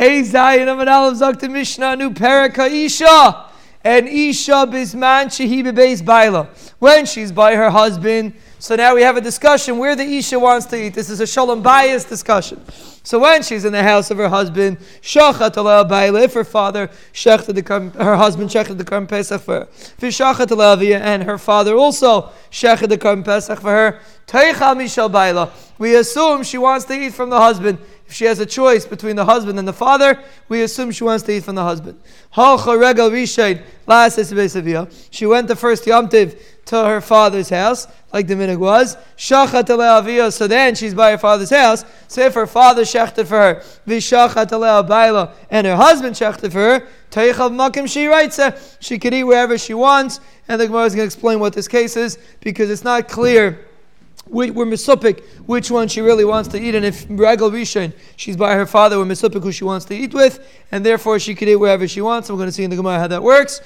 Hey Zayin Amad Aleph Zakta Mishnah Nu Perika Isha and Isha Bisman Shehi Bebeis Baila. When she's by her husband, so now we have a discussion where the Isha wants to eat. This is a Shalom bias discussion. So when she's in the house of her husband, Shachat Baila, if her father the her husband shechted the Karm Pesach for her, Vishachat and her father also shechted the Karm Pesach for her, Teicha Mishal Baila. We assume she wants to eat from the husband. If she has a choice between the husband and the father, we assume she wants to eat from the husband. She went the first Yom Tiv to her father's house, like the minig was. So then she's by her father's house. So if her father shechted for her, and her husband shechted for her, she writes she could eat wherever she wants. And the Gemara is going to explain what this case is because it's not clear we're misupik which one she really wants to eat, and if regal rishon she's by her father, we're misupik who she wants to eat with, and therefore she could eat wherever she wants. we're going to see in the Gemara how that works.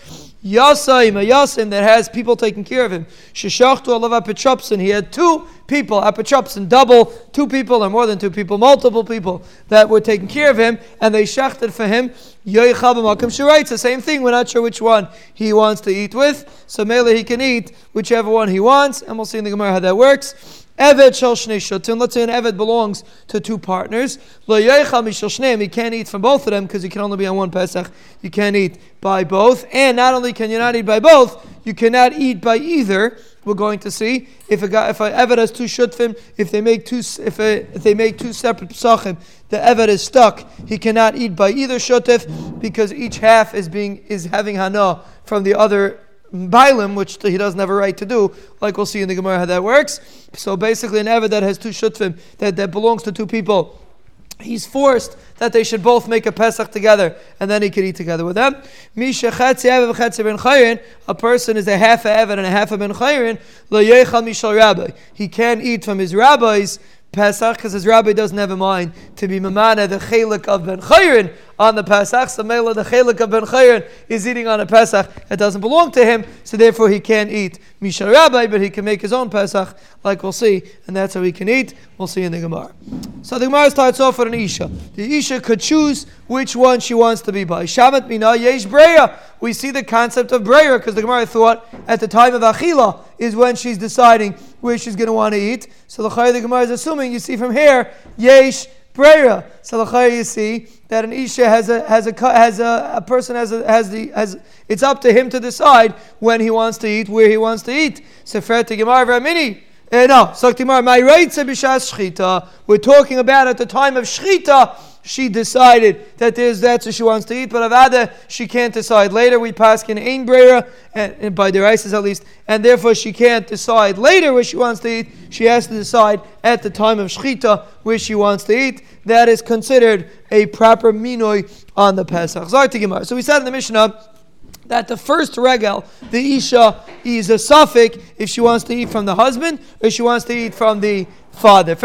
Yasaim, a yasim that has people taking care of him. Sheshachtu alav apetropsin. He had two people, apetropsin, double, two people or more than two people, multiple people that were taking care of him, and they shachted for him. It's the same thing. We're not sure which one he wants to eat with. So mele he can eat whichever one he wants, and we'll see in the Gemara how that works. Eved shel shnei shutin. Let's say an Eved belongs to two partners. Lo yeichal mishel shneim. He can't eat from both of them because he can only be on one Pesach. You can't eat by both. And not only can you not eat by both, you cannot eat by either. We're going to see if a guy, if an Eved has two shutfim, if they make two, if, a, if they make two separate pesachim, the Eved is stuck. He cannot eat by either shutif because each half is being is having hana from the other Bailim, which he doesn't have a right to do, like we'll see in the Gemara how that works. So basically, an Eved that has two shutfim, that, that belongs to two people, he's forced that they should both make a Pesach together, and then he could eat together with them. A person is a half a Eved and a half a Ben Chayrin, He can't eat from his rabbis Pesach because his rabbi doesn't have a mind to be mamana the chelik of Ben Chayrin on the Pesach. So Mela, the chelik of Ben Chayrin is eating on a Pesach that doesn't belong to him, so therefore he can't eat Misha Rabbi, but he can make his own Pesach, like we'll see, and that's how he can eat. We'll see in the Gemara. So the Gemara starts off with an Isha. The Isha could choose which one she wants to be by. Shabbat Mina Yesh Breya. We see the concept of Breya because the Gemara thought at the time of Achila is when she's deciding where she's going to want to eat. So the Chayy the Gemara is assuming, you see from here, Yesh Breya. So you see that an Isha has a has a has a, a person has a, has the has it's up to him to decide when he wants to eat, where he wants to eat. Sefer to Gemara V'Amini. Uh, no, Saktimar, my rights. We're talking about at the time of Shchita she decided that there's that's what she wants to eat, but Avada, she can't decide. Later we pass in Ein Breira, and, and by the ISIS at least, and therefore she can't decide later where she wants to eat. She has to decide at the time of Shechita where she wants to eat. That is considered a proper minoi on the Pesach. So we said in the Mishnah, that the first regel, the Isha, is a suffix if she wants to eat from the husband or she wants to eat from the father.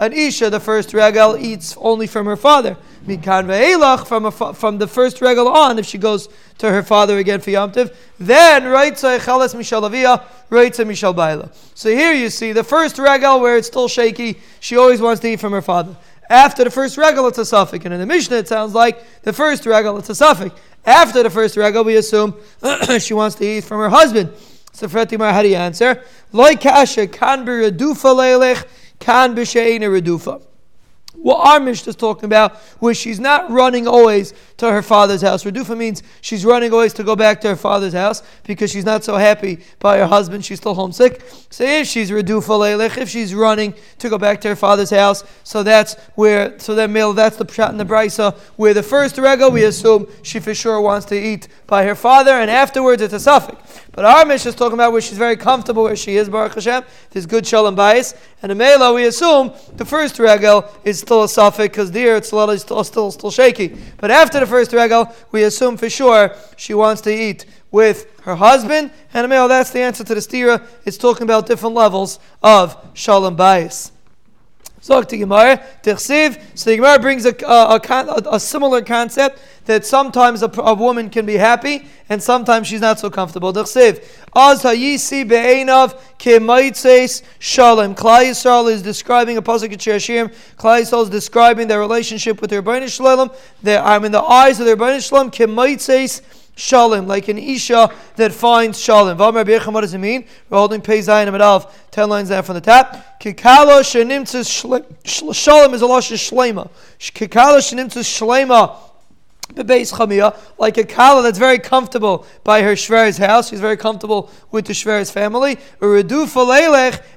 An Isha, the first regal, eats only from her father. From, a, from the first regal on, if she goes to her father again for Yom Tiv, then echalas Michalovia, right to Mishalbailo. So here you see the first regal where it's still shaky, she always wants to eat from her father. After the first regal, it's a suffix. And in the Mishnah, it sounds like the first regal, it's a suffix. After the first regal, we assume she wants to eat from her husband. So Fretimar, how do you answer? Loi kasha kan be redufa leilech, kan be redufa what our Mishnah is talking about, where she's not running always to her father's house. Redufa means she's running always to go back to her father's house because she's not so happy by her husband. She's still homesick. So if she's Redufa Leilech, if she's running to go back to her father's house, so that's where, so that meal, that's the Pshat in the Brisa, where the first rego we assume she for sure wants to eat by her father, and afterwards it's a suffix. But our Mishnah is talking about where she's very comfortable where she is, Baruch Hashem. There's good shalom bias. And a Mela, we assume the first regel is still a suffix because there it's still, still, still, still shaky. But after the first regel, we assume for sure she wants to eat with her husband. And a Mela, that's the answer to the stira. It's talking about different levels of shalom bias. Gemara. So the Gemara brings a, a, a, a similar concept that sometimes a, a, woman can be happy and sometimes she's not so comfortable. Tichsiv. Az hayisi be'enav kemaitzes shalom. Klai Yisrael is describing a pasuk in Shir Hashirim. Klai Yisrael is describing their relationship with their Rebbeinu Shalom. I'm in the eyes of their Rebbeinu Shalom. Kemaitzes Shalom, like an Isha that finds Shalom. What does it mean? We're holding Pei Zayin Amadav, 10 lines down from the top. Kikalo Shanimtzis Shalom is a Lashon Shlema. Kikalo Shanimtzis Shlema like a kala that's very comfortable by her shver's house. She's very comfortable with the shver's family.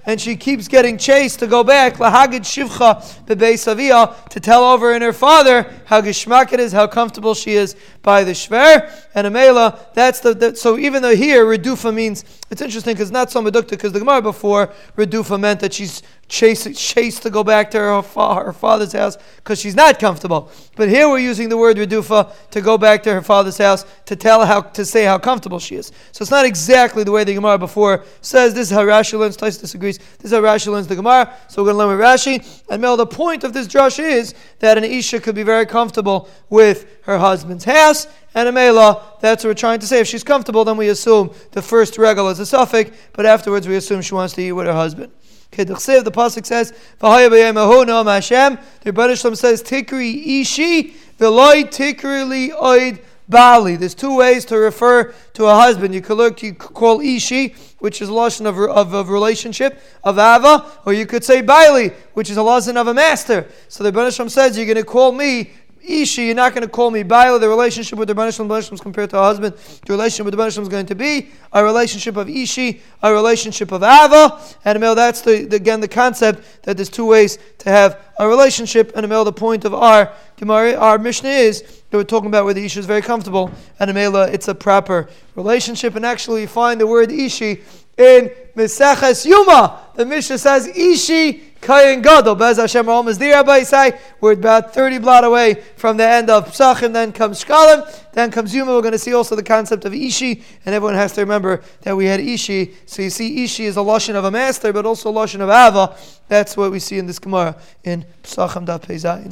And she keeps getting chased to go back lahagid shivcha bebeis to tell over in her father how gishmak it is, how comfortable she is by the shver and amela. That's the, the, so even though here redufa means it's interesting because not so medukta because the gemara before redufa meant that she's chased, chased to go back to her, her father's house because she's not comfortable. But here we're using the word redufa to go back to her father's house to tell how to say how comfortable she is. So it's not exactly the way the Gemara before says. This is how Rashi learns. Tais disagrees. This is how Rashi learns the Gemara. So we're going to learn with Rashi. And Mel, the point of this drush is that an isha could be very comfortable with her husband's house. And a mela, that's what we're trying to say. If she's comfortable, then we assume the first regal is a suffix, but afterwards we assume she wants to eat with her husband. Kedachsev, the pasuk says, "V'haya b'yemahu noam Hashem." The Rebbe says, "Tikri ishi v'loy tikri oid bali." There's two ways to refer to a husband. You could look, you could call ishi, which is a of, of, of relationship of ava, or you could say bali, which is a lashon of a master. So the Rebbe says, "You're going to call me Ishi, you're not going to call me Baila. The relationship with the Rebbeinu Shalom compared to a husband, the relationship with the Rebbeinu is going to be a relationship of Ishi, a relationship of Ava. And Emil, that's the, the, again the concept that there's two ways to have a relationship. And Emil, the point of our Gemara, our Mishnah is that we're talking about where the Ishi is very comfortable. And Emil, uh, it's a proper relationship. And actually, you find the word Ishi in Meseches Yuma. The Mishnah says Ishi Kayin Gadol. Bez Hashem, we're almost there, Rabbi Isai. We're about 30 blot away from the end of Psachim. Then comes Shkalim. Then comes Yuma. We're going to see also the concept of Ishi. And everyone has to remember that we had Ishi. So you see, Ishi is a Lashon of a master, but also a Lashon of Ava. That's what we see in this Gemara in Psachim Daf Pezai.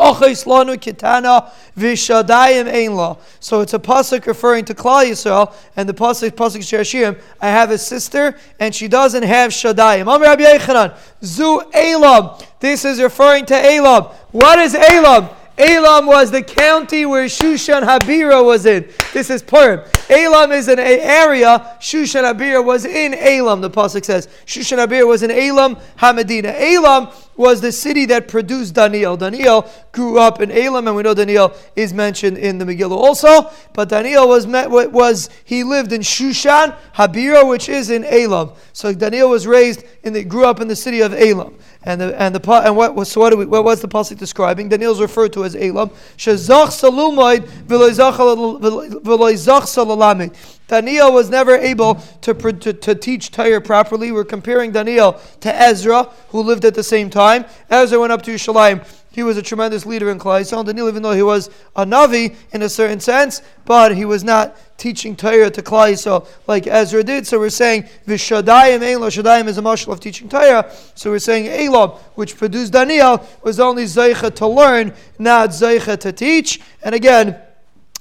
So it's a pasuk referring to Klal Yisrael, and the pasuk pasuk Shir Hashirim. I have a sister, and she doesn't have shadayim. Amr Rabbi Yechanan Zu Elam. This is referring to Elam. What is Elam? Elam was the county where Shushan Habira was in. This is Purim. Elam is an area. Shushan Habira was in Elam, the Pasuk says. Shushan Habira was in Elam, Hamadina. Elam was the city that produced Daniel. Daniel grew up in Elam, and we know Daniel is mentioned in the Megillah also. But Daniel was met, was he lived in Shushan Habira, which is in Elam. So Daniel was raised in the grew up in the city of Elam. And the and the and what was so what, we, what was the pasuk describing? Daniel is referred to as Elam. Shezach salumayd Daniel was never able to, to, to teach Torah properly. We're comparing Daniel to Ezra, who lived at the same time. Ezra went up to Yerushalayim. He was a tremendous leader in Klal Yisrael. Daniel, even though he was a Navi in a certain sense, but he was not teaching Torah to Klal Yisrael like Ezra did. So we're saying Vishadayim Elam. Shadayim is a marshal of teaching Torah. So we're saying Elam, which produced Daniel, was only Zeicha to learn, not Zeicha to teach. And again,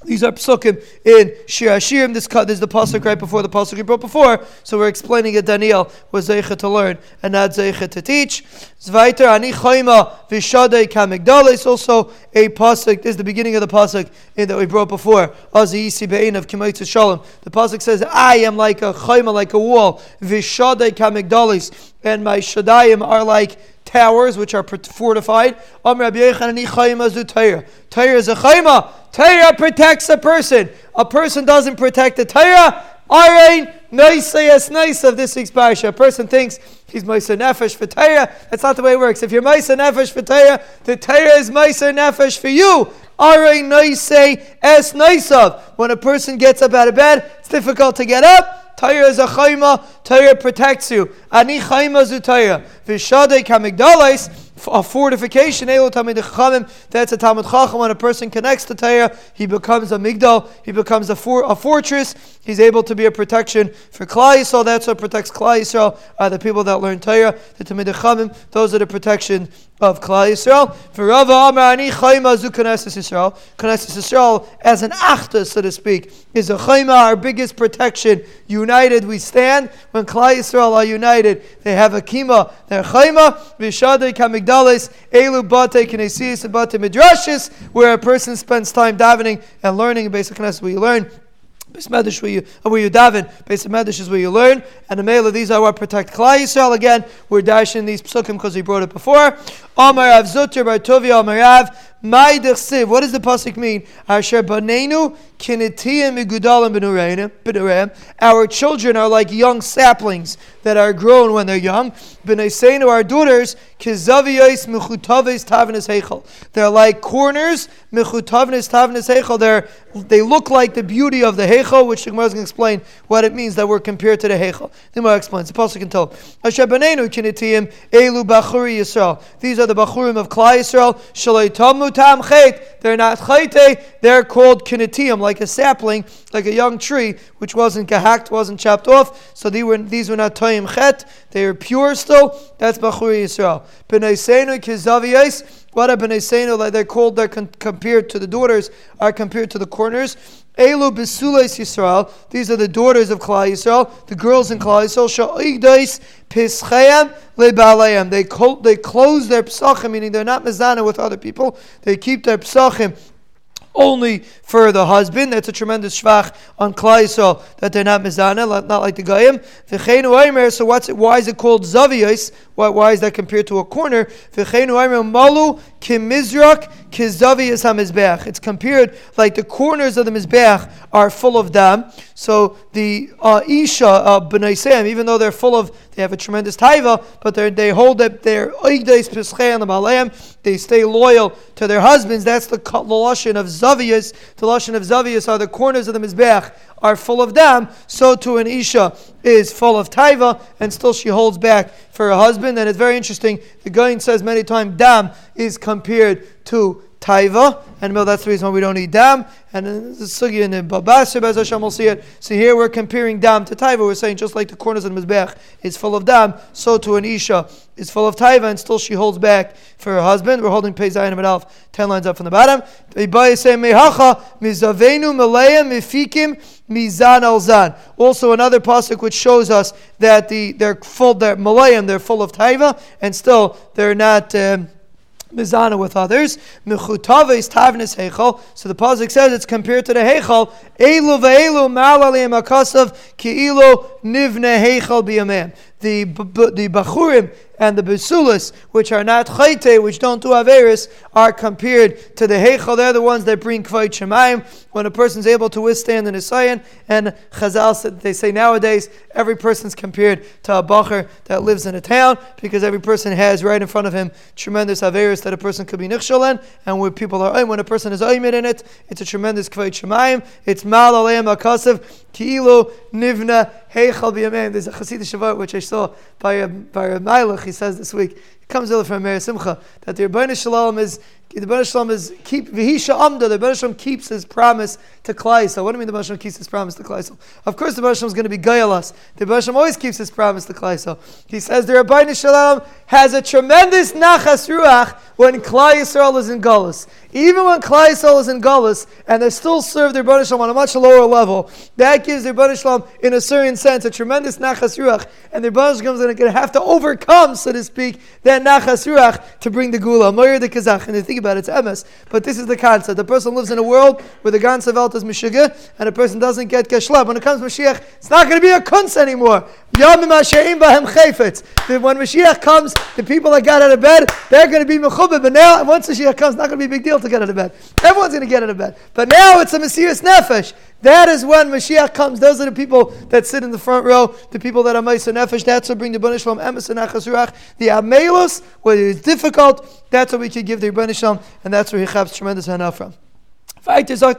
these are psukim in Shir Hashirim. This, is the pasuk right before the pasuk we brought before. So we're explaining that Daniel was zeicha to learn and not zeicha to teach. Zvaiter ani chayma v'shadei kamigdal. also a pasuk. This is the beginning of the pasuk that we brought before. Aziyisi be'in of kimaytz shalom. The pasuk says, "I am like a chayma, like a wall. V'shadei kamigdalis, and my shadayim are like." Towers which are fortified. Torah is a chayma. Torah protects a person. A person doesn't protect the Torah. Arain Noisayas nice of this week's parsha. A person thinks he's Meiser Nefesh for Torah. That's not the way it works. If you're Meiser Nefesh for Torah, the Torah is Meiser Nefesh for you. Arain Noisay Es Noisav. When a person gets up out of bed, it's difficult to get up. Torah is a chayma. Torah protects you. Ani chayma zu Torah. V'shadei kamigdalais. a fortification. That's a Talmud Chacham. When a person connects to Torah, he becomes a migdal. He becomes a, for, a fortress. He's able to be a protection for Klal Yisrael. That's what protects Klal Yisrael. Are the people that learn Torah, the Talmid Chachamim. Those are the protection of Klal Yisrael. For Rava Amar Ani Chayma Zu Knesset Yisrael. Knesset Yisrael, as an achta, so to speak, is a Chayma, our biggest protection. United we stand. When Klal Yisrael are united, they have a kima. They're Chayma, Vishadei Kamigdalis, Elu Bate Kinesis, and Bate Midrashis, where a person spends time davening and learning in basic Knesset, you learn Base Medish where you uh, where you daven. Base Medish is where you learn. And the of these are what protect Klal Yisrael. Again, we're dashing these psukim because we brought it before. Amar Av Zutter Bar Tovia Amar What does the pasuk mean? Asher banenu Our children are like young saplings that are grown when they're young. B'neiseinu, our daughters, kizaviyos mechutaves tavnes heichel. They're like corners, mechutavnes tavnes heichel. They're they look like the beauty of the heichel, which the Gemara is going to explain what it means that we're compared to the heichel. The Gemara explains. The pasuk can tell. Asher banenu elu bachuri Yisrael. These are the bachurim of Klal Yisrael. Tam. They're not chayte. They're called kinetiyim, like a sapling, like a young tree, which wasn't gehacked, wasn't chopped off. So these were these were not toyim chet. They are pure still. That's bachuri Yisrael. B'nei seinu. What are b'nei like they're called, they're compared to the daughters, are compared to the corners. Elu besules Yisrael. These are the daughters of Klal Yisrael, the girls in Klal Yisrael. Sha'igdais pischayam lebalayam. They they close their psachim, meaning they're not mezana with other people. They keep their psachim only for the husband. That's a tremendous shvach on Klai Klal that they're not mizana, not like the goyim. So what's it, why is it called zaviyos? Why, why is that compared to a corner? malu kimizrak kizaviyos hamizbeach. It's compared like the corners of the mizbeach are full of dam. So the uh, isha uh, b'nai Sam, even though they're full of, they have a tremendous taiva, but they hold up their oigdeis pischei on the They stay loyal to their husbands. That's the lashon of zaviyos. The lashon of zaviyos are the corners of the mizbeach are full of dam, so too an Isha is full of taiva, and still she holds back for her husband. And it's very interesting. The Gain says many times dam is compared to taiva, and well, that's the reason why we don't eat dam. And the sugi in the babasir, as Hashem will see it. So here we're comparing dam to taiva. We're saying just like the corners of the mizbech is full of dam, so to an isha is full of taiva, and still she holds back for her husband. We're holding pei zayin and ten lines up from the bottom. Mizan al Zan. Also another pasuk which shows us that the they're full, they're Malayim, they're full of taiva, and still they're not. Um, mizana with others. Mechutava is tavnis heichal. So the pasuk says it's compared to the heichal. Elu ve'elu ma'alalim akasav ki'ilu nivne heichal biyamem. The the bachurim and the besulas, which are not chayte, which don't do averis, are compared to the heichal. They're the ones that bring kvayt shemayim when a person's able to withstand the nisayan. And Chazal they say nowadays every person's compared to a bacher that lives in a town because every person has right in front of him tremendous averis that a person could be nichshalen. And when people are when a person is oimid in it, it's a tremendous kvayt shemayim. It's mal aleim akasav kiilo nivna heichal b'yameim. There's a Shabbat which I saw by a, by a Mailach, he says this week. Comes over from Meir Simcha that the Rebbeinu Shalom is the Rebbeinu Shalom is keep v'hisha amda. The Rebbeinu Shalom keeps his promise to Klaisel. What do you mean the Rebbeinu Shalom keeps his promise to Klaisel? Of course, the Rebbeinu Shalom is going to be gayalas. The Rebbeinu Shalom always keeps his promise to Klaisel. He says the Rebbeinu Shalom has a tremendous nachas ruach when Klal Yisrael is in Gullus. Even when Klal Yisrael is in Gullus, and they still serve their Rebbeinu Shalom on a much lower level, that gives their Rebbeinu Shalom, in a certain sense, a tremendous nachas ruach, and the Rebbeinu Shalom is going to have to overcome, so to speak, that nachas ruach to bring the gula. Moyer the Kazakh, and they think about it, it's emes. But this is the concept. The person lives in a world where the Gan Savelt is Meshiga, and a person doesn't get Geshlab. When it comes to Mashiach, it's not going to be a kunz anymore. When Mashiach comes, the people that got out of bed, they're going to be mechubah. But now, once Mashiach comes, it's not going to be a big deal to get out of bed. Everyone's going to get out of bed. But now it's a Messias Nefesh. That is when Mashiach comes. Those are the people that sit in the front row, the people that are Maisa Nefesh. That's what bring the Banish from Emes and Achazurach. The Amelus, where it is difficult, that's what we can give the Banish and that's where he has tremendous hana from. These are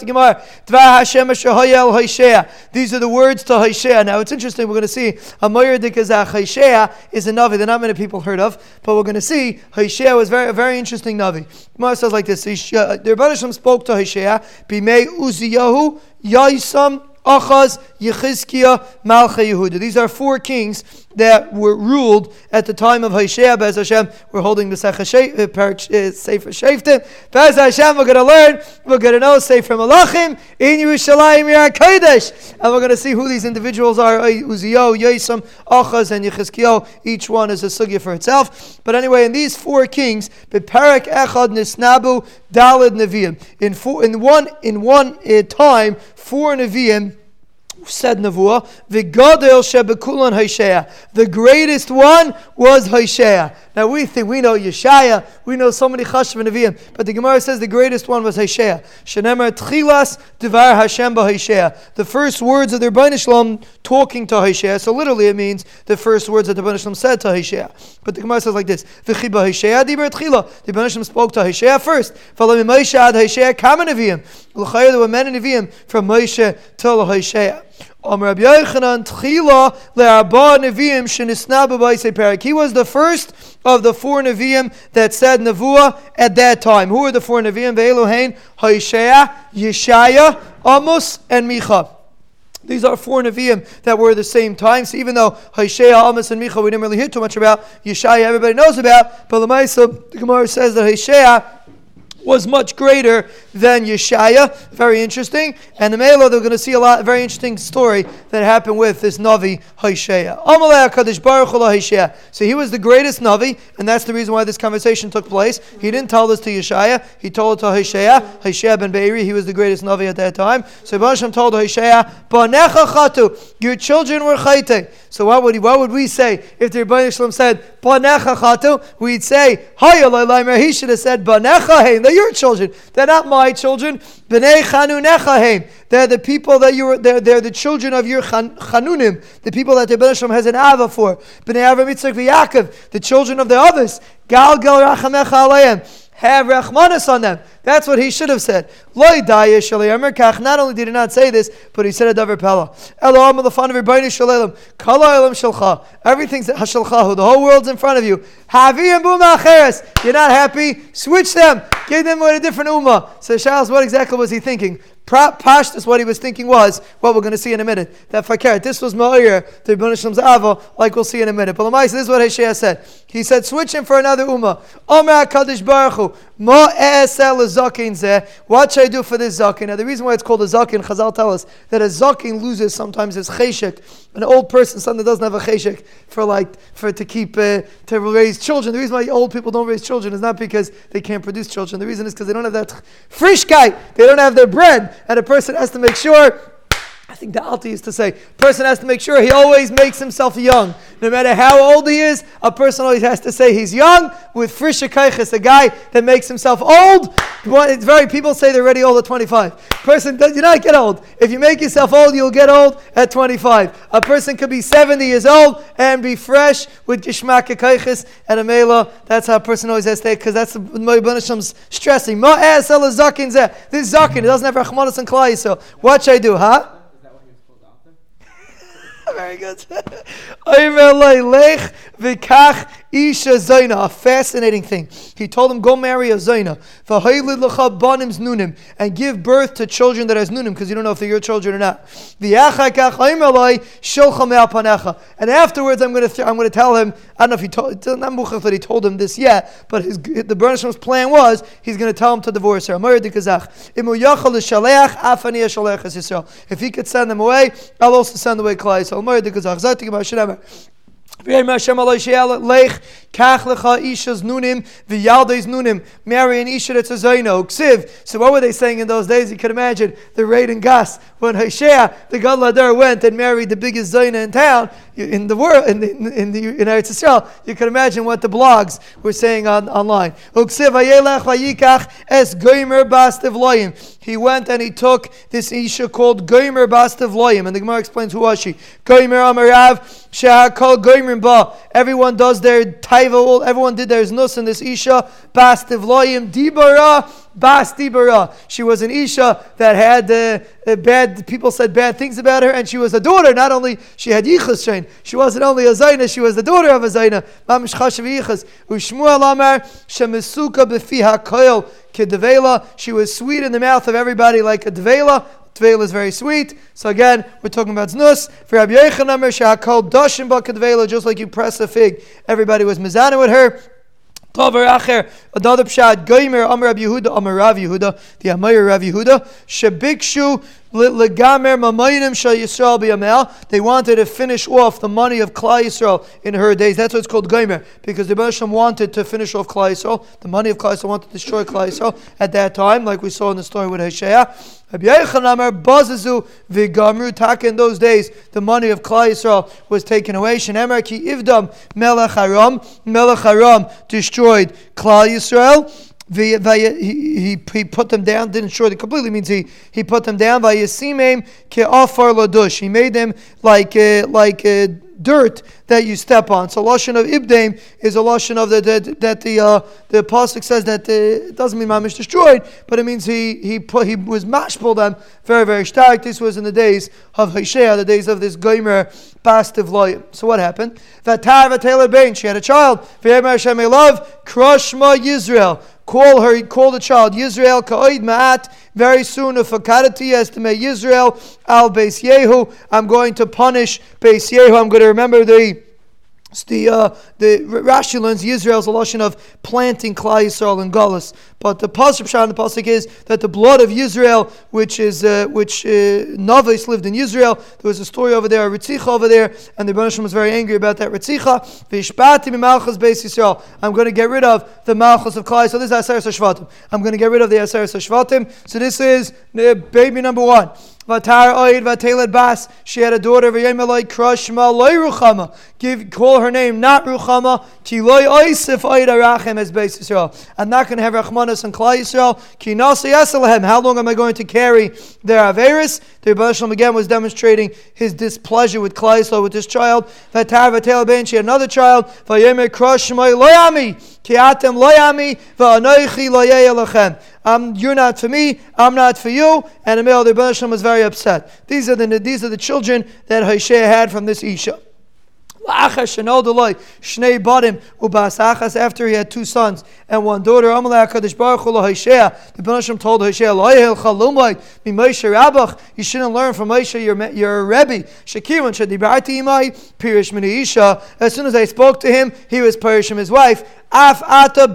the words to Hoshea. Now it's interesting, we're going to see Hoshea is a Navi that not many people heard of, but we're going to see Hoshea was very, a very interesting Navi. Gemara says like this, uh, the Rebbe spoke to Hoshea, Bimei Uziyahu, Yaisam, Achaz, Yechizkiah, Malcha Yehuda. These are four kings that were ruled at the time of Hoshea. Bez Hashem, we're holding the Sefer uh, uh, Sheftim. Bez Hashem, we're going to learn, we're going to know Sefer Malachim in Yerushalayim Yer Kodesh. And we're going to see who these individuals are uh, Uzio, Yesam, Achaz, and Yechizkiah. Each one is a sugya for itself. But anyway, in these four kings, Beperek Echad Nisnabu Dalid Nevi'im. In, four, in one, in one uh, time, four Nevi'im said Nevuah, Hoshea. The greatest one was Hoshea. Now we think we know Yeshaya, we know so many Chashav and Nevi'im, but the Gemara says the greatest one was Hoshea. Shenemar Tchilas Devar Hashem Hoshea. The first words of the Rebbeinu Shalom talking to Hoshea. So literally it means the first words that the Rebbeinu Shalom said to Hoshea. But the Gemara says like this: V'chiba Hoshea Diber Tchila. The Rebbeinu Shalom spoke to Hoshea first. Following Moshe ad Hoshea Kama Nevi'im. L'chayr there were many Nevi'im from Moshe to Hoshea. He was the first of the four neviim that said nevuah at that time. Who were the four neviim? Ve'elohein, Hoshea, Yeshaya, Amos, and Micha. These are four Nevi'im that were at the same time. So even though Hoshea, Amos, and Micha we didn't really hear too much about, Yeshaya everybody knows about, but the Gemara says that Hoshea was much greater than Yeshaya. Very interesting. And the Mela, they're going to see a lot, a very interesting story that happened with this Navi, Hoshea. So he was the greatest Navi, and that's the reason why this conversation took place. He didn't tell this to Yeshaya, he told it to Hoshea, Hoshea ben Beiri, he was the greatest Navi at that time. So Hashem told Hoshea, your children were chayte. So what would, he, what would we say if the Rebbeinu Shalom said, Banecha chatu? We'd say, He should have said, Banecha They're your children. They're not my children. B'nei chanunecha They're the people that you were, they're, they're the children of your chan, chanunim, the people that the Shalom has an ava for. B'nei Avram v'Yakov, the children of the others. Gal gal rachamecha aleim have rachmanis on them. That's what he should have said. Not only did he not say this, but he said a davar pella. Everything's hashalchahu. The whole world's in front of you. You're not happy? Switch them. Give them with a different ummah. So Charles, what exactly was he thinking? Pashtus, what he was thinking was what we're going to see in a minute. That fakir, this was Ma'ir, the Ibn Ava, like we'll see in a minute. But Lamais, this is what Heshea said. He said, switch him for another Ummah. Omer HaKadosh Baruch Hu, Ma zakin What should I do for this zakin? Now, the reason why it's called a zakin, Chazal tell us that a zakin loses sometimes his cheshek. An old person, someone that doesn't have a cheshek for like for to keep uh, to raise children. The reason why old people don't raise children is not because they can't produce children. The reason is because they don't have that frischkeit. They don't have their bread, and a person has to make sure think the Alti used to say, person has to make sure he always makes himself young. No matter how old he is, a person always has to say he's young with frisha kaiches, a guy that makes himself old. It's very, people say they're already old at 25. Person, does you not get old. If you make yourself old, you'll get old at 25. A person could be 70 years old and be fresh with gishmak kaiches and a mela. That's how a person always has to say, because that's the Moibunasham's stressing. This zakin, it doesn't have Rahmanas and Klai, so what should I do, huh? Very good. Isha Zaina, a fascinating thing. He told him, go marry a Zaina. and give birth to children that has nunim, because you don't know if they're your children or not. And afterwards, I'm going to th- I'm going to tell him. I don't know if he told not that he told him this yet, but his the Bernishem's plan was he's going to tell him to divorce her. If he could send them away, I'll also send away Klai. So Marry an isha that's a zayno. So what were they saying in those days? You can imagine the raid in Gas when Hoshea, the Gadladar, went and married the biggest zayna in town in the world in the, in the in Eretz Yisrael. You can imagine what the blogs were saying on online. He went and he took this isha called Gomer Bastav Loyim, and the Gemara explains who was she. Gomer Amarav Shahakol Gomer Ba. Everyone does their taiva, everyone did their znus in this isha. Bastav Loyim Dibara Bas Dibara. She was an Isha that had uh, bad, people said bad things about her, and she was a daughter. Not only she had Yichus train, she wasn't only a Zaina, she was the daughter of a Zaina. She was sweet in the mouth of everybody like a Devela. Tvela is very sweet. So again, we're talking about znus. For Rabbi Yechanan, Shahakol Dashim Bakadvela, just like you press a fig, everybody was mizana with her. Tavar Acher, another pshat, Goimer, Amar Rav Yehuda, Amar Rav Yehuda, the Amar Rav Yehuda, Shebikshu, They wanted to finish off the money of Klal Yisrael in her days. That's why it's called Goimer, because the Bereshim wanted to finish off Klal Yisrael. The money of Klal Yisrael wanted to destroy Klal Yisrael at that time, like we saw in the story with Tak in those days, the money of Klal Yisrael was taken away. Ivdam Melech Haram, destroyed Klal Yisrael. He, he, he put them down, didn't short it completely, means he, he put them down. He made them like, uh, like uh, dirt that you step on. So lashon of ibdam is a lashon of the, that, that the uh, the pasuk says that uh, it doesn't mean mamish destroyed, but it means he he put he was mashpul them very very stark. This was in the days of Hoshea, the days of this gomer bastiv loyim. So what happened? Vatar v'taylor bain. She had a child. V'yemer Hashem love crushma Yisrael call her, call the child Yisrael Ka'id Ma'at. Very soon, if Fakadati estimate Yisrael al Beis Yehu, I'm going to punish Beis Yehu. I'm going to remember the the uh, the Rashi learns Yisrael's a lotion of planting Klal Yisrael and Gullus, but the pasuk shot the pasuk is that the blood of Yisrael, which is uh, which uh, Navis lived in Israel, there was a story over there, a Ritzicha over there, and the Rebbeinu was very angry about that Ritzicha. V'ishpati Beis. I'm going to get rid of the Malchus of Klal. So this is Aseres Shvatim. I'm going to get rid of the Aseres Shvatim. So this is uh, baby number one. Vatar oid vateled bas. She had a daughter. V'yemeloi krashma loy ruchama. Give call her name not ruchama. Ki loy oisif oid arachem as Beis Yisrael. I'm not going to have rachmanas and Klal Yisrael. Ki nasi. How long am I going to carry their averis? The Rebbe again was demonstrating his displeasure with Klal Yisrael with this child. Vatar vatel ben. She had another child. V'yemer krashma loyami. Ki atem loyami v'anoichi loyei um, you're not for me, I'm not for you. And the male, the was very upset. These are the, these are the children that Hoshea had from this Isha. After he had two sons and one daughter, the Banashim told Hoshea, You shouldn't learn from Moshe, you're, a Rebbe. As soon as I spoke to him, he was Perishim, his wife. Af ata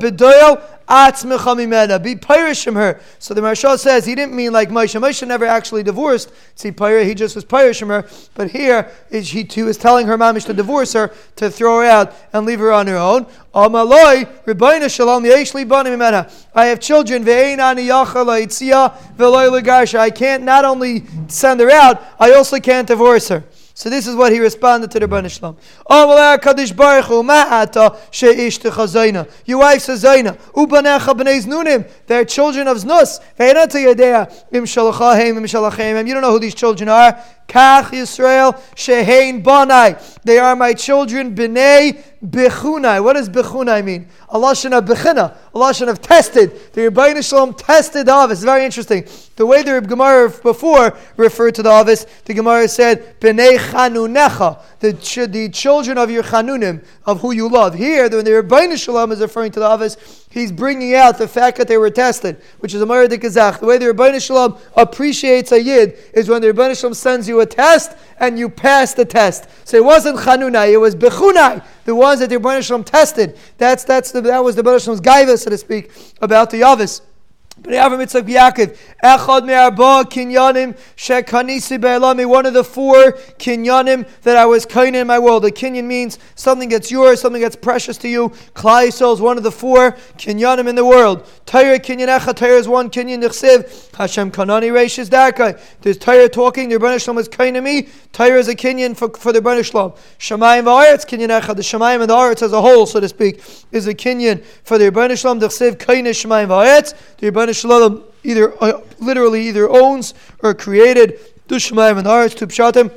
be pirish from her. So the Maharsha says he didn't mean like Moshe. Moshe never actually divorced See Tzipira, he just was pirish from her. But here is he, too is telling her mamish to divorce her, to throw her out and leave her on her own. Shalom. I have children, I can't not only send her out, I also can't divorce her. So this is what he responded to the Rebbeinu oh, She'ishtecha Zayna. Your wife's a Zayna. Ubanecha b'nei Znunim. They're children of Znus. Ve'enata Yadea. Im Shalachahim, Im Shalachim. You don't know who these children are. Kach Yisrael Shehein Banai. They are my children, B'nei Bechunai. What does Bechunai mean? Allah of Bechina, Allah lashon have tested. The Rebbeinu Shalom tested the Avis. Very interesting. The way the Gemara before referred to the Avis, the Gemara said, B'nei Chanunecha, the, the children of your Chanunim, of who you love. Here, when the Rebbeinu Shalom is referring to the Avis, he's bringing out the fact that they were tested, which is a Maradik Kazakh. The way the Rebbeinu Shalom appreciates a Yid is when the Rebbeinu Shalom sends you a test and you pass the test. So it wasn't Chanunai, it was Bechunai, the ones that the Rebbeinu Shalom tested. That's, that's the, that was the Rebbeinu Shalom's gaiva, so to speak, about the Yavis. One of the four kinyanim that I was kind in my world. A kinyan means something that's yours, something that's precious to you. Klai is one of the four kinyanim in the world. Torah kinyan echa, Torah is one kinyan nechsiv. Hashem kanani reishes darkai. There's Torah talking, the Rebbeinu Shalom is kind to me. Torah is a kinyan for, for the Rebbeinu Shalom. Shemayim v'aretz kinyan echa. The Shemayim and the Aretz as a whole, so to speak, is a kinyan for the Rebbeinu Shalom. Nechsiv kain Shemayim v'aretz. The Shalom either uh, literally either owns or created Dushmayim and Aretz to Pshatim.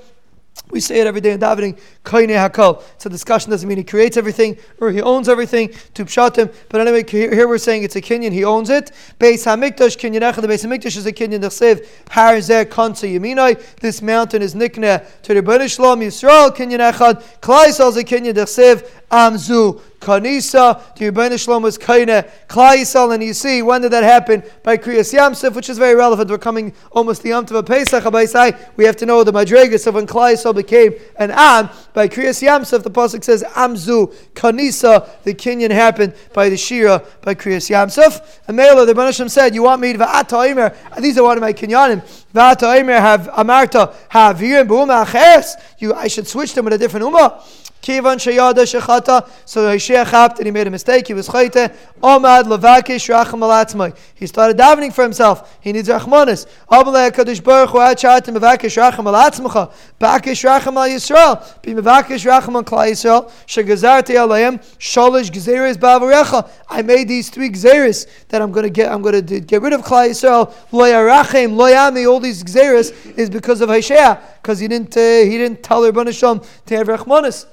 We say it every day in davening. Koine hakol. It's a discussion. Doesn't mean he creates everything or he owns everything. To pshatim. But anyway, here we're saying it's a kinyan. He owns it. Beis hamikdash kinyan echad. The Beis hamikdash is a kinyan. Dechsev har zeh konsa yaminai. This mountain is nikne to the Bnei Shalom Yisrael kinyan echad. Klai is a kinyan. Dechsev amzu Kanisa, the Rebbeinu Shalom was Kaina, Klaisal, and you see, when did that happen? By Kriyas Yamsef, which is very relevant. We're coming almost the Yom Tov Pesach, we have to know the Madregas of when Klaisal became an Am. By Kriyas Yamsef, the Pasuk says, Amzu, Kanisa, the Kenyan happened by the Shira, by Kriyas Yamsef. And Mela, the Shalom said, you want me to, Va'ata Omer, these are one of my Kenyanim, Va'ata Omer have Amarta, have Yirim, B'uma you, I should switch them with a different Ummah. Kivan sheyada shechata. So Hoshea chapped and he made a mistake. He was chayte. Omad levakish racham alatzmai. He started davening for himself. He needs rachmanis. Amalei kadosh baruch hu achat mevakish racham alatzmacha. Bakish racham al Yisrael. Be mevakish racham al klal Yisrael. Shegazarti alayim sholish gzeres bavarecha. I made these three gzeres that I'm going to get. I'm going to get rid of klal Yisrael. Lo yarachem lo yami. All these gzeres is because of Hoshea because he didn't uh, he didn't tell Rebbeinu Shalom to have rachmanis.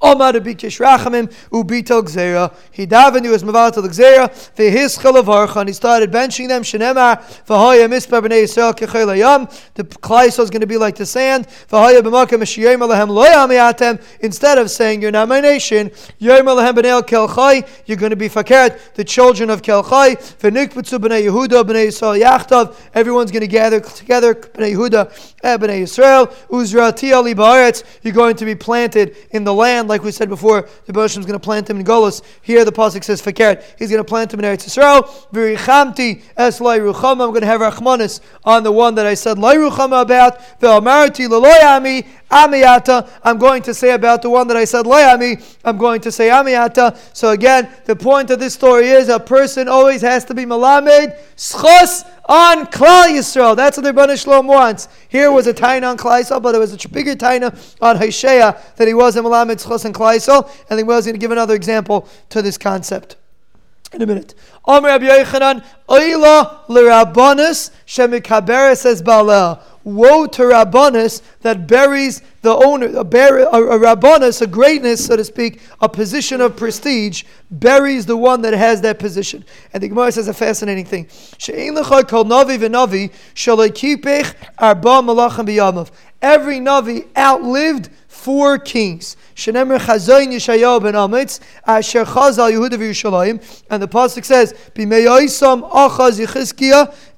Omar Rabbi Kishrachamim Ubitel Gzera. He davened, he was Mavatal Gzera, Vehis Chalavarcha, and he started benching them. Shenemar, Vahaya Mispar B'nei Yisrael Kechel Ayam. The Klaiso is going to be like the sand. Vahaya B'makam Meshiyem Alehem Loyam Yatem. Instead of saying, You're not my nation, Yom Alehem B'nei Kelchai, you're going to be Fakert, the children of Kelchai. V'nikbetzu B'nei Yehuda, B'nei Yisrael Yachtav. Everyone's going to gather together, B'nei Yehuda, eh, B'nei Yisrael. Uzrati Ali Ba'aretz. You're going to be planted in the land land, like we said before, the Boshim is going to plant him in Golos. Here the Pasuk says, Fakert, he's going to plant him in Eretz Yisrael. Virichamti es ruchama, I'm going to have Rachmanis on the one that I said lai ruchama about. Leloyami amiyata, I'm going to say about the one that I said loyami, I'm going to say amiyata. So again, the point of this story is a person always has to be malamed, schos, on Klal Yisrael. That's what the Rebbeinu Shalom wants. Here was a taina on Klal Yisrael, but it was a bigger taina on Hoshea that he was in Malamed Tzchos and Klal Yisrael. And he was going to give another example to this concept in a minute. Omer Rabbi Yochanan, Oila l'Rabbanis shemikaberes es balel. Woe to Rabbanis that buries the owner, uh, a, bar, a, uh, uh, Rabbanis, a greatness, so to speak, a position of prestige, buries the one that has that position. And the Gemara says a fascinating thing. Every Navi outlived four kings. And the pasuk says,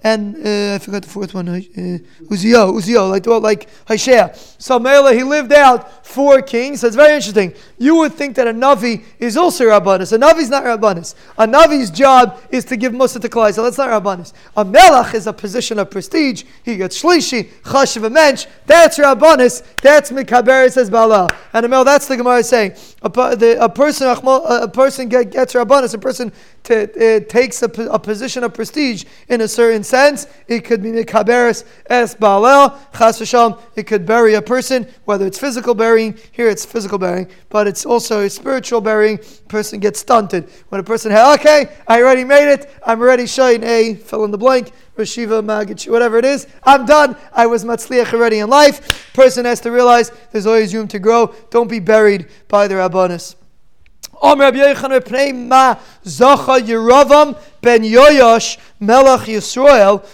and uh, I forgot the fourth one, uh, Uzio, Uzio, like like Hoshea. So Mela, he lived out four kings. It's very interesting. You would think that a Navi is also Rabbanis. A Navi is not Rabbanis. A Navi's job is to give Musa to Klai, so that's not Rabbanis. A Melach is a position of prestige. He gets Shlishi, Chashiv a mensch. That's Rabbanis. That's Mikaber, says Bala. And a Mel, that's the Gemara saying. A, the, a person, a person get, gets Rabbanis, a person to, uh, takes a, position of prestige in a certain sense. It could be Mikaberis es Baalel, Chas v'sham, it could bury a person, whether it's physical burying, here it's physical burying, but it's also a spiritual burying. Person gets stunted. When a person, has, okay, I already made it, I'm already showing a, fill in the blank, Rashiva, Magich, whatever it is. I'm done. I was Matzliach already in life. Person has to realize there's always room to grow. Don't be buried by the Rabbanis. Omer Rabbi Yochanan Pnei Ma Yeravam Ben Melech Yisrael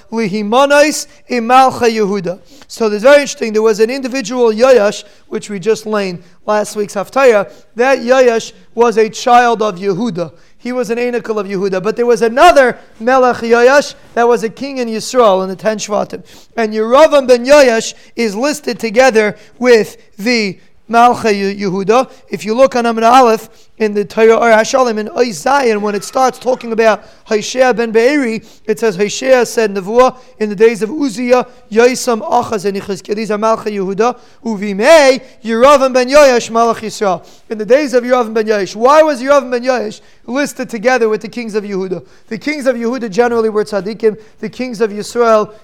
Imalcha Yehuda. So there's very interesting. There was an individual Yoyash, which we just learned last week's Haftarah. That Yoyash was a child of Yehuda. He was an Anakel of Yehuda. But there was another Melech Yoyash that was a king in Yisrael in the ten Shvatim. And Yeravam ben Yoyash is listed together with the Malcha Yehuda. If you look on Amid Aleph in the Torah or Hashalim in Zion, when it starts talking about Hoshea ben Be'eri, it says Hoshea said Nevuah in the days of Uzziah, Yosam Achaz and Yechizkiah. These are Malcha Yehuda. Uvimei Yeravam ben Yoash Malach Yisrael. In the days of Yeravam ben Yoash. Why was Yeravam ben Yoash listed together with the kings of Yehuda? The kings of Yehuda generally were tzaddikim. The kings of Yisrael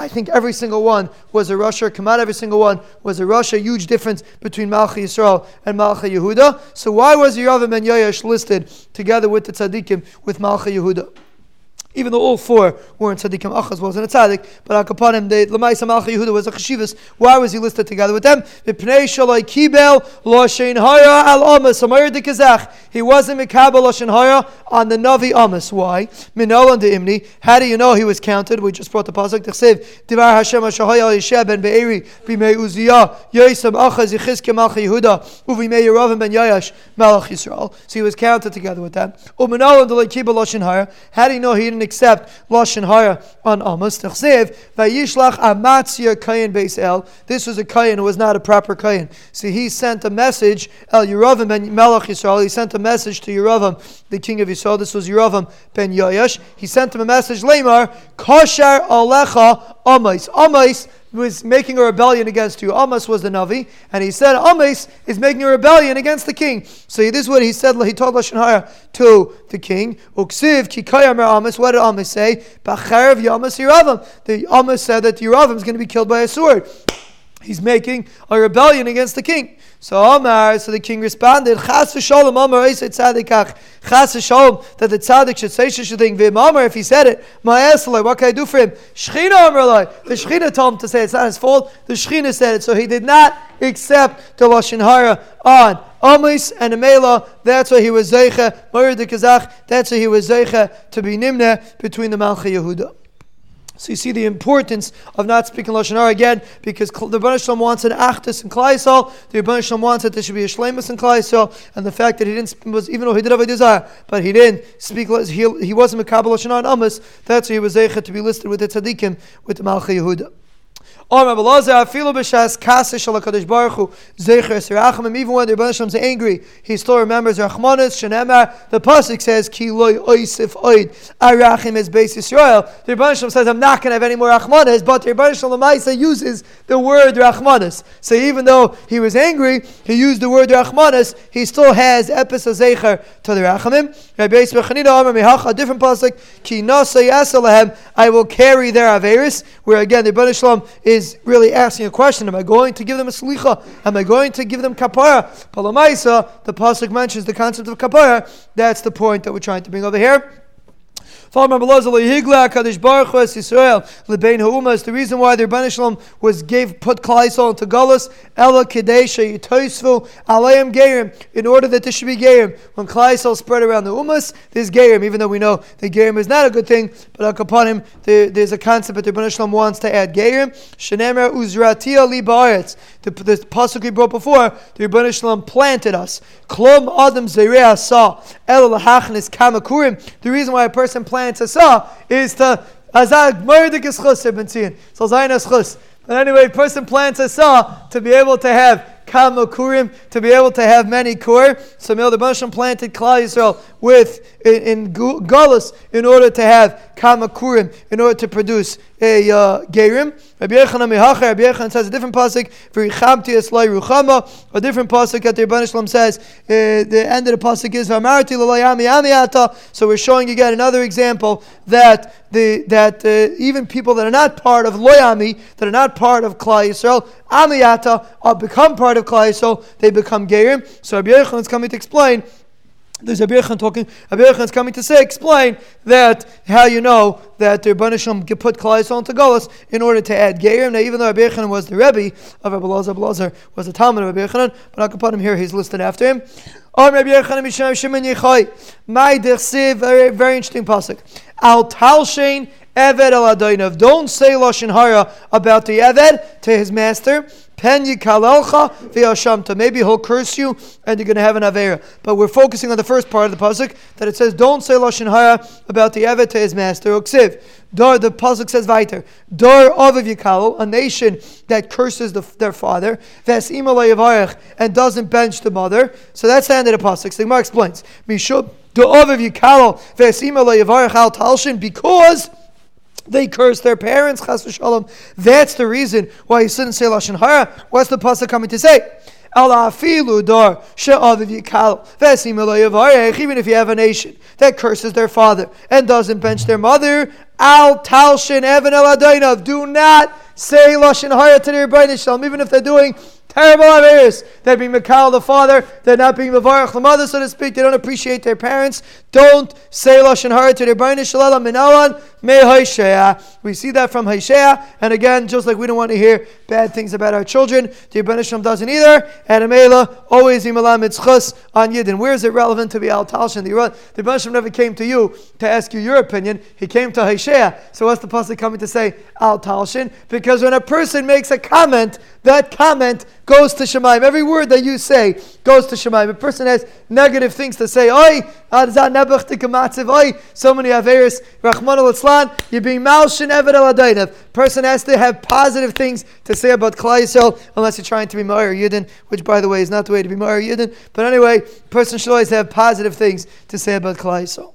I think every single one was a Russia. Command every single one was a Russia. Huge difference between Malchi Yisrael and Malchi Yehuda. So why was Yeravim and Yoash listed together with the tzaddikim with Malchi Yehuda? Even though all four weren't tzaddikim, Achaz wasn't a tzaddik, but Akapanim, the Lamaisa Malcha Yehuda was a cheshivas. Why was he listed together with them? V'pnei shalai kibel l'shein haya al amas amayr dekazach. He wasn't mikabel l'shein haya on the Navi amas. Why? Minol and the imni. How do you know he was counted? We just brought the pasuk. T'chsev divar Hashem hashahaya yisheh ben be'eri b'mei uziyah yosem Achaz yichizke Malcha Yehuda uv'mei Yeravim ben Yayash Malach Yisrael. So he was counted together with them. Uminol and the kibel l'shein haya. How do you know he didn't didn't accept lashon hara on Amos. Techsev vayishlach amatzia kayin beis el. This was a kayin who was not a proper kayin. So he sent a message El Yeravam ben Melech Yisrael. He sent a message to Yeravam, the king of Yisrael. This was Yeravam ben Yoyash. He sent him a message. Lemar kosher alecha amais amais was making a rebellion against you. Amos was the Navi, and he said Amos is making a rebellion against the king. So this is what he said. He told Lashon Hara to the king. Uksiv kikayamer Amos. What did Amos say? Bacharev Yamas. The Amos said that Yeravam is going to be killed by a sword. He's making a rebellion against the king. So Omar, so the king responded, Chas v'sholom Omar oisei tzadikach. Chas v'sholom, that the tzaddik should say such a thing. V'im Omar, if he said it, ma'esalai, what can I do for him? Shechina Omar The Shechina told him to say it. It's not his fault. The Shechina said it. So he did not accept the Lashon Hara on Amos and Amela. That's why he was Zeicha. Moyer de Kazach. That's why he was Zeicha to be Nimna between the Malcha Yehuda. So you see the importance of not speaking Lashon Hara again, because the Rebbeinu Shalom wants an Achdus in Klaisol, the Rebbeinu Shalom wants that there should be a Shlemus in Klaisol, and the fact that he didn't, was even though he did have a desire, but he didn't speak, he, he wasn't Mekabal Lashon Hara Amos, that's why he was Zeichet to be listed with the Tzaddikim, with the Malcha Yehuda. Even when the Rebbe Shalom is angry, he still remembers Rachmanis Shenemar. The pasuk says ki loy oisif oid arachim is base Yisrael. The Rebbe Shalom says I'm not going to have any more Rachmanis, but the Rebbe Shalom uses the word Rachmanis. So even though he was angry, he used the word Rachmanis. He still has epis zecher to the Rachamim. A different pasuk ki nasa. I will carry their averis. Where again the Rebbe Shalom is is really asking a question. Am I going to give them a slicha? Am I going to give them kapara? Palamaisa, the pasuk mentions the concept of kapara. That's the point that we're trying to bring over here. The reason why the Rebbeinu Shalom was gave put Klaisol into Gullus, Ella Kadesha Yitoisvu Alayim Gerim, in order that this should be Gerim. When Klaisol spread around the Umas, there's Gerim, even though we know the Gerim is not a good thing, but upon him, there, there's a concept that the Rebbeinu Shalom wants to add Gerim. Shenemer Uzratia Li The, the pasuk we brought before, the Rebbeinu Shalom planted us. Klom Adam Zereah Sa El Lahachnis Kamakurim. The reason why a person plants a saw is to azag So zayin is. But anyway, a person plants a saw to be able to have kamakurim, to be able to have many kur. So Mil the planted Klal Yisrael with in, in in order to have kamakurim, in order to produce a uh, gerim. Rabbi Yochanan Mehacher, Rabbi Yochanan says a different pasuk, V'richamti eslai ruchama, a different pasuk that the Rebbeinu Shalom says, uh, the end of the pasuk is V'amarti l'layami amiata. So we're showing again another example that the that uh, even people that are not part of loyami, that are not part of Klal Yisrael, amiyata, are become part of Klal Yisrael, they become gerim. So Rabbi Yochanan is coming to explain there's Rabbi Yechon talking. Rabbi Yechon is coming to say, explain that how you know that the Rebbeinu Shalom put Klal on to Golos in order to add Gerim. Now, even though Rabbi Yechon was the Rebbe of Rabbi Lazar, was the Talmud of Rabbi Yechon, but put him here. He's listed after him. Oh, Rabbi Yechon Mishem Shimon Yechai. My Dechsiv, very very interesting pasuk. Al Talshein Eved El Adonov. Don't say lashon hara about the Eved to his master. V'yashamta. Maybe he'll curse you and you're going to have an avera. But we're focusing on the first part of the pasuk that it says, "Don't say lashon hara about the evet to his master." Uksiv. Dor. The pasuk says weiter. Dor aviv yikalo, a nation that curses the, their father. Ves and doesn't bench the mother. So that's the end of the pasuk. So Gemara explains. Mishub because they cursed their parents, chas v'shalom. That's the reason why he shouldn't say lashon hara. What's the pasuk coming to say? Even if you have a nation that curses their father and doesn't bench their mother, al talshin evan el Do not say lashon hara to their Shalom, even if they're doing Terrible Averis. They're being Mikal the father, they're not being Mavarach the mother, so to speak. They don't appreciate their parents. Don't say Lashon Hara to their Shalala Minalan Me We see that from Hoshea, and again, just like we don't want to hear bad things about our children, the Rebbeinu doesn't either. And Amela always imalam mitzchus on Yidden. Where is it relevant to be al talshin? The Rebbeinu never came to you to ask you your opinion. He came to Hoshea. So what's the pasuk coming to say al talshin? Because when a person makes a comment, that comment goes to Shemaim. Every word that you say goes to Shemaim. A person has negative things to say. Oi, oi, so many averis. Rahman al you're being malshin eved al Person has to have positive things to say about Yisrael, unless you're trying to be Ma'ir Yidden, which, by the way, is not the way to be Ma'ir Yidden. But anyway, person should always have positive things to say about Yisrael.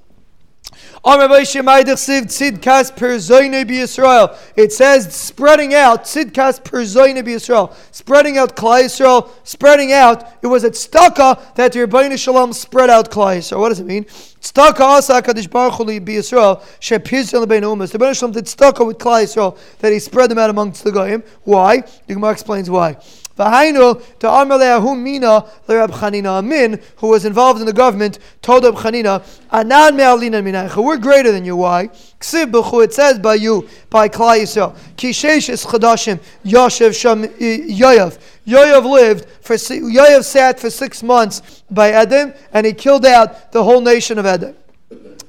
It says spreading out, tzidkas per zoyne Yisrael, spreading out Yisrael, spreading out. It was at Staka that the Rebbeinu Shalom spread out Klal Yisrael. What does it mean? Staka asa Kadosh Baruch Hu Yisrael shepizyon lebein. The Rebbeinu Shalom did staka with Klal Yisrael that he spread them out amongst the goyim. Why? The Gemara explains why. V'hainu to Amaleahu Mina Rab Chanina Amin, who was involved in the government, told Rab Chanina, Anan me'alina minaycha. We're greater than you. Why? Ksiv b'chu. It says by you, by Klal Yisrael. Kishesh is chadashim Yoshev Sham Yoav. Yoav lived for Yoav sat for six months by Edom, and he killed out the whole nation of Edom.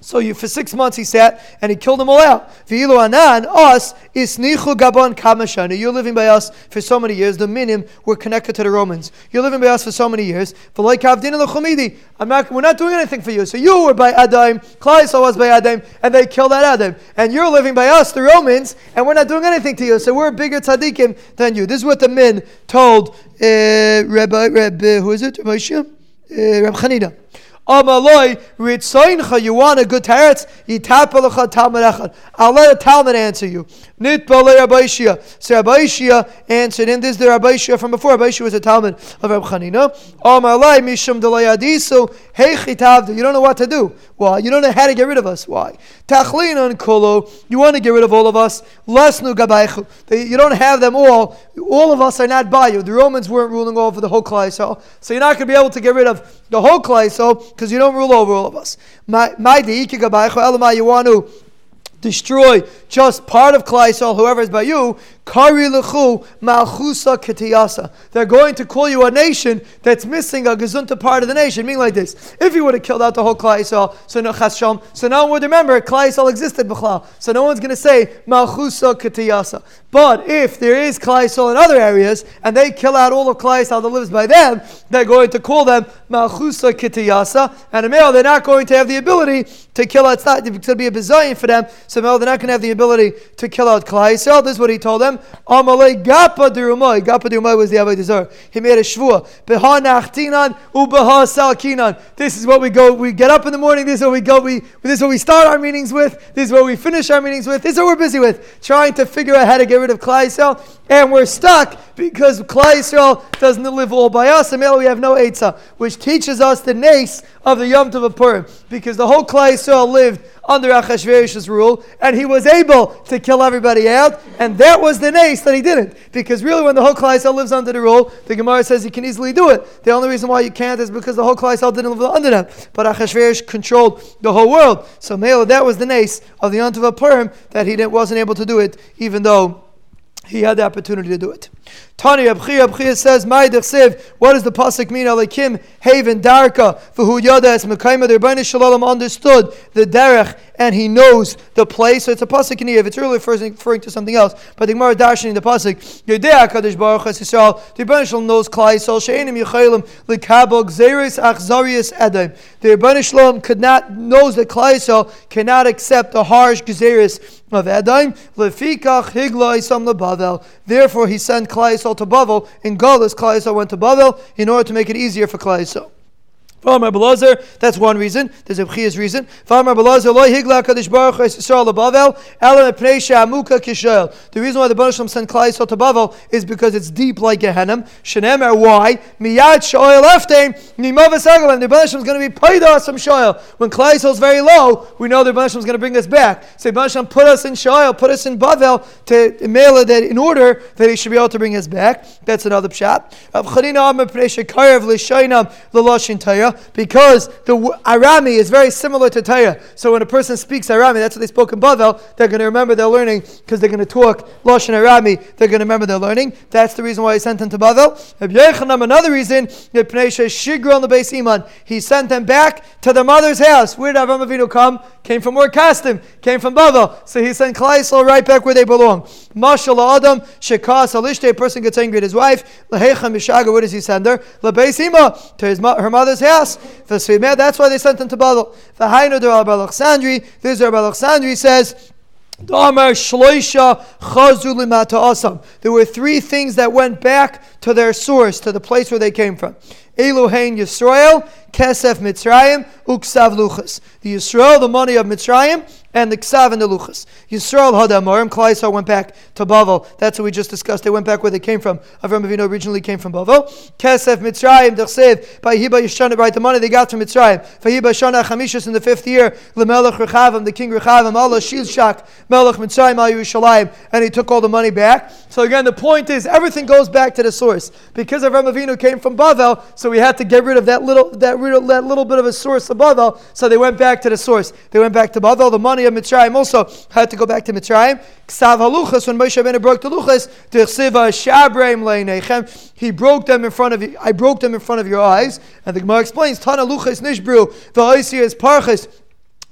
So you, for six months he sat and he killed them all out. V'ilu anan, us, gabon kamashana. You're living by us for so many years. The minim were connected to the Romans. You're living by us for so many years. I'm not, we're not doing anything for you. So you were by Adam, Klal was by Adam, and they killed that Adam. And you're living by us, the Romans, and we're not doing anything to you. So we're bigger tzaddikim than you. This is what the men told uh, Rabbi, Rabbi, who is it? Rabbi Shia? Uh, Rabbi Chanina. Amaloi, Ritzoincha, you want a good teretz? Yitapalacha Talmud. I'll let a Talmud answer you. Nitbale Rabbi So Rabbi answered, and this is the Rabbi from before. Rabbi was a Talmud of Rabbi Chanina. Amaloi, Mishum Delayadisu, Heichitavda. You don't know what to do. Why? You don't know how to get rid of us. Why? Tachlina and Kolo. You want to get rid of all of us. Lesnu Gabaychu. You don't have them all. All of us are not by you. The Romans weren't ruling over the whole Klai so you're not going to be able to get rid of the whole Klai because you don't rule over all of us. My you want to destroy just part of Klai whoever is by you, Kari lechu malchusa ketiyasa. They're going to call you a nation that's missing a gazunta part of the nation. Meaning like this: if you would have killed out the whole Klai so no chasham, so no one would remember Klai existed b'chlal. So no one's going to say malchusa ketiyasa. But if there is Klai in other areas and they kill out all of Klai that lives by them, they're going to call them malchusa ketiyasa. And a male, they're not going to have the ability to kill out. It's not going to be a bizayin for them. So male, they're not going to have the ability to kill out Klai This is what he told them. Amalei Gapa Dirumai. Gapa Dirumai was the Avodah Zarah. He made a shvua. Beha Nachtinan Ubeha Salkinan. This is what we go. We get up in the morning. This is what we go. We this is what we start our meetings with. This is what we finish our meetings with. This is what we're busy with. Trying to figure out how to get rid of Klai Yisrael. And we're stuck because Klai Yisrael doesn't live all by us. And we have no Eitzah, which teaches us the nace of the Yom Tov Purim. Because the whole Klai Yisrael lived under Achashverosh's rule, and he was able to kill everybody out, and that was the nace that he didn't. Because really, when the whole Klaisel lives under the rule, the Gemara says you can easily do it. The only reason why you can't is because the whole Klaisel didn't live under them. But Achashverosh controlled the whole world. So Mela, that was the nace of the Yontav Purim that he wasn't able to do it, even though he had the opportunity to do it. Tani Abchia Abchia says, "My dechsev." What does the pasuk mean? Alekim haven darka For who yada es mekayma. The Rebbeinu Shalom understood the derech and he knows the place. So it's a pasuk in. If it's really referring to something else, but the Gemara darshan in the pasuk, Yedei Hakadosh Baruch Hu Yisrael. The Rebbeinu Shalom knows Klal Yisrael. She'enim yichaylim likabel gzeris achzarius edem. The Rebbeinu Shalom could not knows that Yisrael cannot accept the harsh gzeris of Edom. Lefikach higla isam lebavel. Therefore, he sent Klal to Bavel. In Golis, Klal went to Bavel in order to make it easier for Klal V'amar Belazar, that's one reason. There's a Bchiya's reason. V'amar Belazar, higla baruch Yisrael Bavel, ela mepnei she'amuka kishael. The reason why the Baruch Shem sent Klai Yisrael to Bavel is because it's deep like Gehenna. Shenemer, why? Miyad shoel efteim, nimav esagelim. The Baruch Shem is going to be paid us from shoel. When Klai Yisrael is very low, we know the Baruch Shem is going to bring us back. Say, Baruch Shem put us in shoel, put us in Bavel to mail it in order that he should be able to bring us back. That's another pshat. Chanina L'Loshin Taya because the Arami is very similar to Taya. So when a person speaks Arami, that's what they spoke in Bavel, they're going to remember their learning because they're going to talk Lashon Arami, they're going to remember their learning. That's the reason why he sent them to Bavel. another reason, on the base he sent them back to their mother's house. Where did Avram Avinu come? Came from where Kastim, came from Bavel. So he sent Klaisel right back where they belong. Mashal Adam, Shekas, Alishte, a person gets angry at his wife. Lahechem Mishaga, where does he send her? Labeis Ima, to his, her mother's house. That's why they sent him to Bavel. V'hainu der Rabbi Alexandri, this Rabbi Alexandri says, there were three things that went back to their source, to the place where they came from. Elohein Yisrael, Kesef Mitzrayim, Uksav Luchas. The Yisrael, the money of Mitzrayim, and the Ksav and the Luchas. Yisrael Hadamorim, Klaisar went back to Bavel. That's what we just discussed. They went back where they came from. Avram Avinu originally came from Bavel. Kesef Mitzrayim, Dechsev, by Hiba Yishana, right, the money they got from Mitzrayim. Vahiba Shana Chamishas in the fifth year, Lemelech Rechavim, the king Rechavim, Allah Shishak, Melech Mitzrayim, Al Yerushalayim, and he took all the money back. So again, the point is, everything goes back to the source. Because Avram Avinu came from Bavel, so we had to get rid of that little, that, that little bit of a source of Bavel, so they went back to the source. They went back to Bavel, the money of Mitzrayim also had to go back to Mitzrayim. Ksav haluchas, when Moshe Rabbeinu broke the luchas, Tichsiva shabreim leinechem, he broke them in front of you, I broke them in front of your eyes. And the Gemara explains, Tana luchas nishbru, the oisir is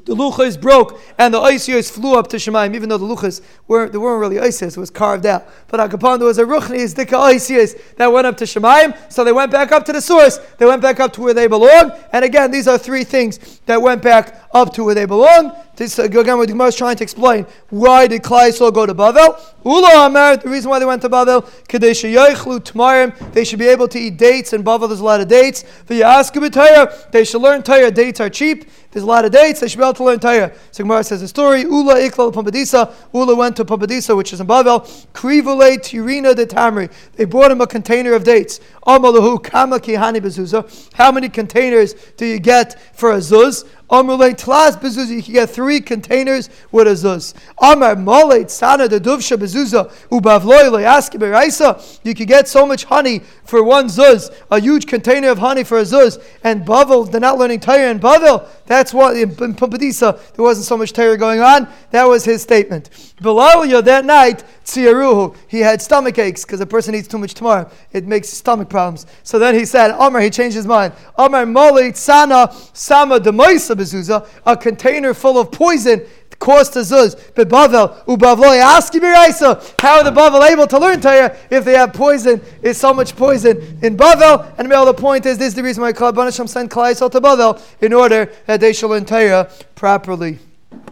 the luchas broke and the oisios flew up to Shemaim, even though the luchas weren't, they weren't really oisios, it was carved out. But Akapon, there was a ruchnis, dika oisios, that went up to Shemaim, so they went back up to the source, they went back up to where they belong, and again, these are three things that went back up to where they belong. This, uh, again, Gemara is trying to explain. Why did Klai go to Bavel? Ula Amar, the reason why they went to Bavel, they should be able to eat dates, and Bavel there's a lot of dates. They should learn Torah, dates are cheap. There's a lot of dates. They should be able to learn Torah. So Gemara says a story. Ula iklal Pampadisa. Ula went to Pampadisa, which is in Bavel. Krivule Tirina de Tamri. They brought him a container of dates. Amalahu kama kihani bezuzah. How many containers do you get for a zuz? Amrulay tlas bezuzah. You can get three containers with a zuz. Amar molei tzana de duvsha bezuzah. Ubavloy leyaski beraisa. You can get so much honey for one zuz, a huge container of honey for a zuz. And Bavel, they're not learning Torah in Bavel. That's what in Pumpadisa there wasn't so much Torah going on. That was his statement. Below that night, Tziyaruhu, he had stomach aches because a person eats too much tomorrow. It makes stomach problems. So then he said, Omar, he changed his mind. Omar Moli Tsana Sama Demoisa Bezuza, a container full of poison cost a zuz. But Bavel, ubavloy, ask Biraisa, how are the Bavel able to learn Torah if they have poison? Is so much poison in Bavel? And the point is, this is the reason why Kalabana Shem sent Kalai to Bavel in order that they shall learn Torah properly.